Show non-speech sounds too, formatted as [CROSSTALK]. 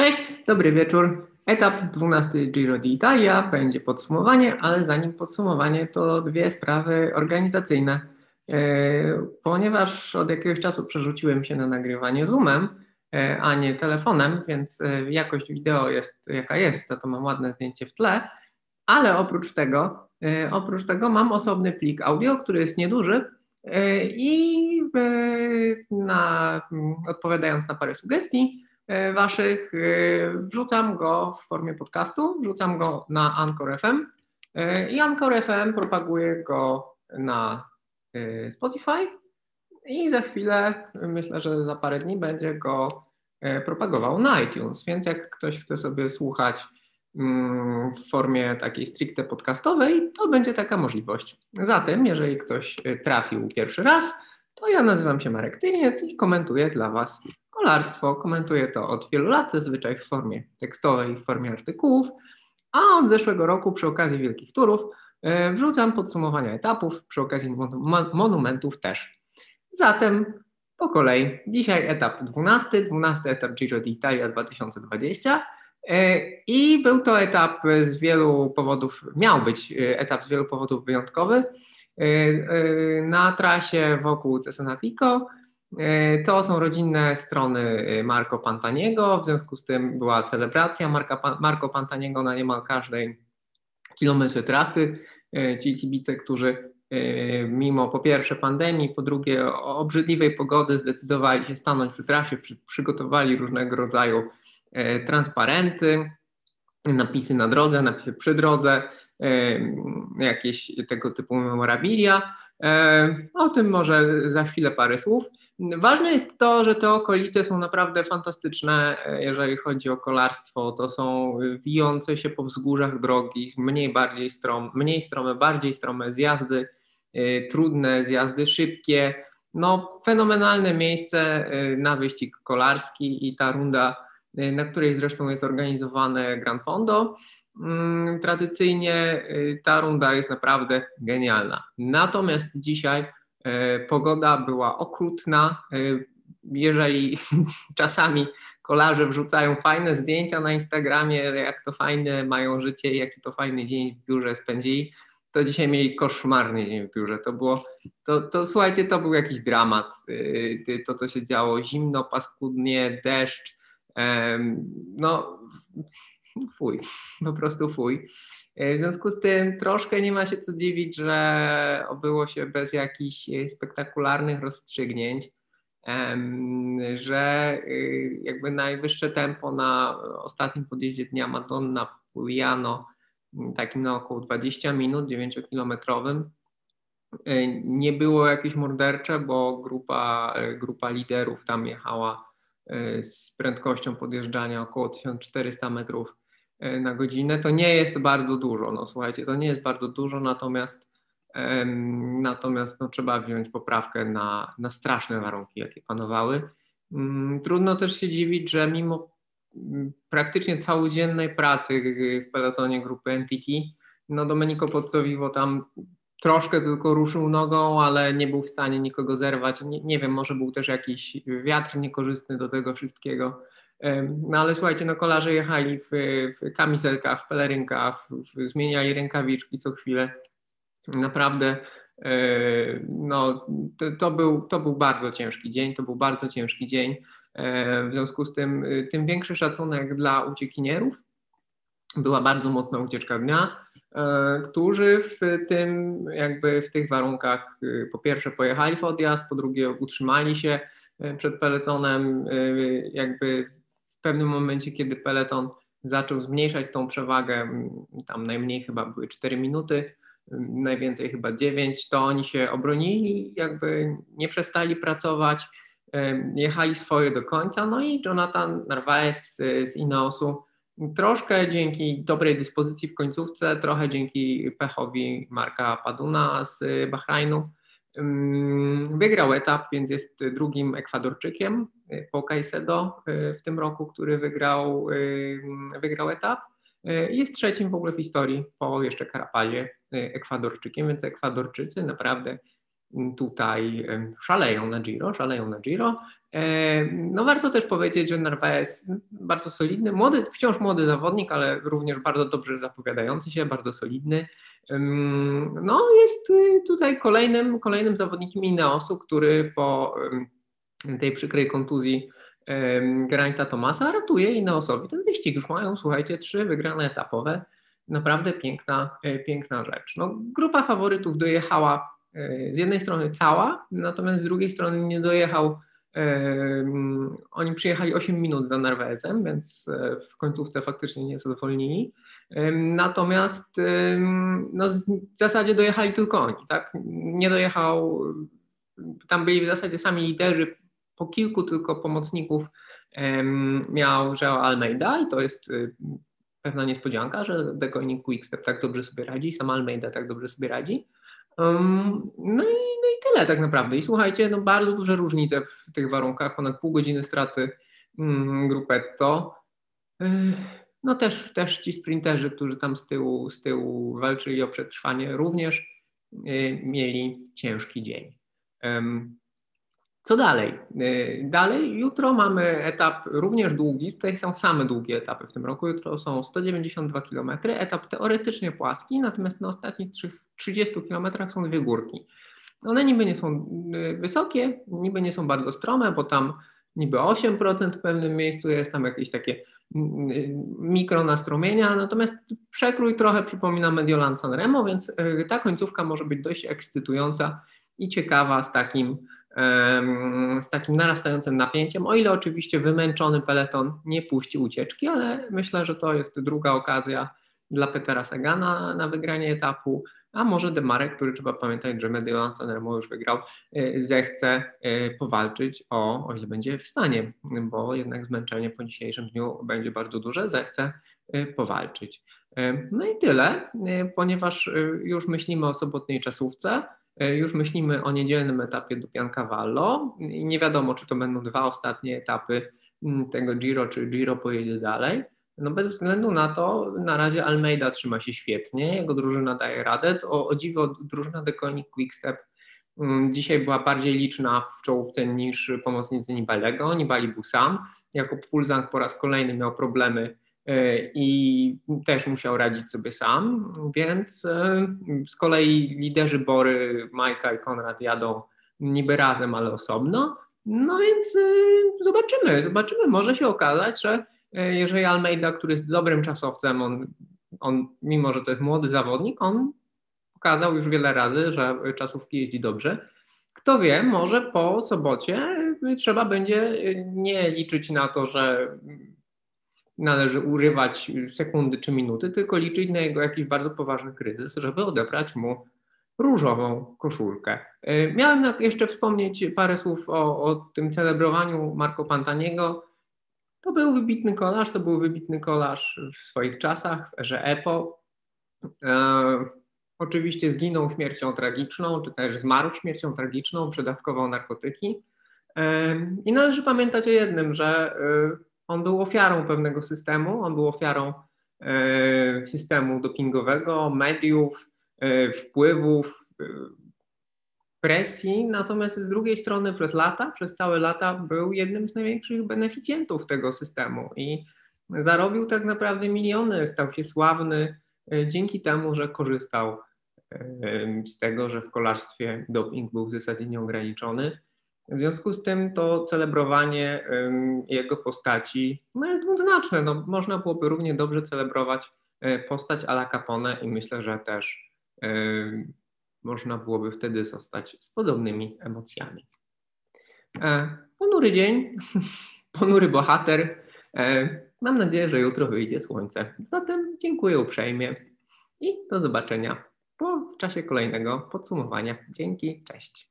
Cześć, dobry wieczór. Etap 12 Giro d'Italia będzie podsumowanie, ale zanim podsumowanie to dwie sprawy organizacyjne. E, ponieważ od jakiegoś czasu przerzuciłem się na nagrywanie Zoomem, e, a nie telefonem, więc e, jakość wideo jest jaka jest, za to mam ładne zdjęcie w tle, ale oprócz tego, oprócz tego mam osobny plik audio, który jest nieduży i na, odpowiadając na parę sugestii, waszych, e, wrzucam go w formie podcastu, wrzucam go na Anchor FM e, i Anchor FM propaguje go na Spotify. I za chwilę, myślę, że za parę dni będzie go propagował na iTunes, więc jak ktoś chce sobie słuchać mm, w formie takiej stricte podcastowej, to będzie taka możliwość. Zatem, jeżeli ktoś trafił pierwszy raz, to ja nazywam się Marek Tyniec i komentuję dla Was kolarstwo. Komentuję to od wielu lat, zazwyczaj w formie tekstowej, w formie artykułów, a od zeszłego roku przy okazji wielkich turów e, wrzucam podsumowania etapów, przy okazji monumentów też. Zatem po kolei, dzisiaj etap 12, 12 etap Giro d'Italia 2020 e, i był to etap z wielu powodów, miał być e, etap z wielu powodów wyjątkowy. Na trasie wokół Cesenatico to są rodzinne strony e, Marco Pantaniego, w związku z tym była celebracja Marka, Marco Pantaniego na niemal każdej kilometrze trasy. E, ci kibice, którzy mimo po pierwsze pandemii, po drugie obrzydliwej pogody zdecydowali się stanąć przy trasie, przy, przygotowali różnego rodzaju transparenty, napisy na drodze, napisy przy drodze, jakieś tego typu memorabilia. O tym może za chwilę parę słów. Ważne jest to, że te okolice są naprawdę fantastyczne, e, jeżeli chodzi o kolarstwo. To są wijące się po wzgórzach drogi, mniej, bardziej strom, mniej strome, bardziej strome zjazdy, y, trudne zjazdy szybkie. No, fenomenalne miejsce na wyścig kolarski i ta runda, na której zresztą jest organizowane Gran Fondo. Mm, tradycyjnie ta runda jest naprawdę genialna. Natomiast dzisiaj E, pogoda była okrutna. E, jeżeli [LAUGHS] czasami kolarze wrzucają fajne zdjęcia na Instagramie, jak to fajne mają życie, jaki to fajny dzień w biurze spędzili, to dzisiaj mieli koszmarny dzień w biurze. To było, to, to słuchajcie, to był jakiś dramat. To, co się działo, zimno, paskudnie, deszcz. No, fuj, [LAUGHS] po prostu fuj. E, w związku z tym troszkę nie ma się co dziwić, że obyło się bez jakichś e, spektakularnych rozstrzygnięć, że e, jakby najwyższe tempo na ostatnim podjeździe dnia Madonna Pugliano, takim na około 20 minut, 9-kilometrowym, nie było jakieś mordercze, bo grupa, grupa liderów tam jechała z prędkością podjeżdżania około 1400 metrów na godzinę, to nie jest bardzo dużo. No słuchajcie, to nie jest bardzo dużo, natomiast natomiast no, trzeba wziąć poprawkę na, na straszne warunki, jakie panowały. Mm, trudno też się dziwić, że mimo mm, praktycznie całodziennej pracy w pelotonie grupy NTT, no Domenico Pozzovivo tam troszkę tylko ruszył nogą, ale nie był w stanie nikogo zerwać. Nie, nie wiem, może był też jakiś wiatr niekorzystny do tego wszystkiego. No ale słuchajcie, no kolarze jechali w, w kamizelkach, w pelerynkach, w, zmieniali rękawiczki co chwilę. Naprawdę no, to, to, był, to był bardzo ciężki dzień, to był bardzo ciężki dzień. W związku z tym, tym większy szacunek dla uciekinierów. Była bardzo mocna ucieczka dnia, którzy w tym, jakby w tych warunkach po pierwsze pojechali w odjazd, po drugie utrzymali się przed peletonem, jakby w pewnym momencie, kiedy peleton zaczął zmniejszać tą przewagę, tam najmniej chyba były 4 minuty, najwięcej chyba 9, to oni się obronili, jakby nie przestali pracować, jechali swoje do końca. No i Jonathan Narvaez z Ineosu troszkę dzięki dobrej dyspozycji w końcówce, trochę dzięki pechowi Marka Paduna z Bahrajnu Wygrał etap, więc jest drugim Ekwadorczykiem y, po Caicedo y, w tym roku, który wygrał, wygrał etap. Y, jest trzecim w ogóle w historii po jeszcze Karapalie Ekwadorczykiem, więc Ekwadorczycy naprawdę tutaj szaleją na Giro, szaleją na Giro. No warto też powiedzieć, że Narvaez bardzo solidny, młody, wciąż młody zawodnik, ale również bardzo dobrze zapowiadający się, bardzo solidny. No jest y, tutaj kolejnym, kolejnym zawodnikiem Ineosu, który po tej przykrej kontuzji Geraint'a Tomasa ratuje Ineosowi ten wyścig. Już mają, słuchajcie, trzy wygrane etapowe. Naprawdę piękna, e, piękna rzecz. No, grupa faworytów dojechała e, z jednej strony cała, natomiast z drugiej strony nie dojechał oni przyjechali 8 minut za Narvezem, więc e, w końcówce faktycznie nie zadowolnili. Natomiast no, w zasadzie dojechali tylko oni, tak? Nie dojechał, tam byli w zasadzie sami liderzy, po kilku tylko pomocników miał Joao Almeida i to jest y, pewna niespodzianka, że Decoynik Quickstep tak dobrze sobie radzi, sam Almeida tak dobrze sobie radzi. No i, no i tyle tak naprawdę. I słuchajcie, no bardzo duże różnice w tych warunkach, ponad pół godziny straty mm, grupetto. No też, też ci sprinterzy, którzy tam z tyłu, z tyłu walczyli o przetrwanie, również y, mieli ciężki dzień. Co dalej? Y, dalej, jutro mamy etap również długi, tutaj są same długie etapy w tym roku, jutro są 192 km, etap teoretycznie płaski, natomiast na ostatnich 30 km są dwie górki. One niby nie są y, wysokie, niby nie są bardzo strome, bo tam niby 8% w pewnym miejscu jest tam jakieś takie mikronastrumienia, natomiast przekrój trochę przypomina Mediolan Sanremo, więc ta końcówka może być dość ekscytująca i ciekawa z takim z takim narastającym napięciem, o ile oczywiście wymęczony peleton nie puści ucieczki, ale myślę, że to jest druga okazja dla Petera Sagana na wygranie etapu, a może Demarek, który trzeba pamiętać, że Mediolan Sanremo już wygrał, e, zechce e, powalczyć o, o ile będzie w stanie, bo jednak zmęczenie po dzisiejszym dniu będzie bardzo duże, zechce e, powalczyć. No i tyle, ponieważ już myślimy o sobotniej czasówce, już myślimy o niedzielnym etapie do Piancavallo i nie wiadomo, czy to będą dwa ostatnie etapy mm, tego Giro, czy Giro pojedzie dalej. No bez względu na to, na razie Almeida trzyma się świetnie, jego drużyna daje radę. O, o dziwo, drużyna Deconic Quickstep um, dzisiaj była bardziej liczna w czołówce niż pomocnicy Nibalego. Nibali był sam. Jakub Fulzang po raz kolejny miał problemy E, i też musiał radzić sobie sam, więc e, z kolei liderzy Bory, Majka i Konrad jadą niby razem, ale osobno. No więc e, zobaczymy, zobaczymy. Może się okazać, że jeżeli Almeida, który jest dobrym czasowcem, on, on mimo, że to jest młody zawodnik, on pokazał już wiele razy, że czasówki jeździ dobrze. Kto wie, może po sobocie trzeba będzie nie liczyć na to, że należy urywać sekundy czy minuty, tylko liczyć na jego jakiś bardzo poważny kryzys, żeby odebrać mu różową koszulkę. E, miałem jeszcze wspomnieć parę słów o, o tym celebrowaniu Marco Pantaniego. To był wybitny kolarz, to był wybitny kolarz w swoich czasach, w erze EPO. E, oczywiście zginął śmiercią tragiczną, czy też zmarł śmiercią tragiczną, przedawkował narkotyki. E, I należy pamiętać o jednym, że e, on był ofiarą pewnego systemu, on był ofiarą e, systemu dopingowego, mediów, e, wpływów, e, presji, natomiast z drugiej strony przez lata, przez całe lata był jednym z największych beneficjentów tego systemu i zarobił tak naprawdę miliony, stał się sławny dzięki temu, że korzystał z tego, że w kolarstwie doping był w zasadzie nieograniczony w związku z tym to celebrowanie jego postaci no jest dwuznaczne. No, można byłoby równie dobrze celebrować e, postać Ala Capone i myślę, że też można byłoby wtedy zostać z podobnymi emocjami. E, ponury dzień, [LAUGHS] ponury bohater. E, mam nadzieję, że jutro wyjdzie słońce. Zatem dziękuję uprzejmie i do zobaczenia po czasie kolejnego podsumowania. Dzięki, cześć.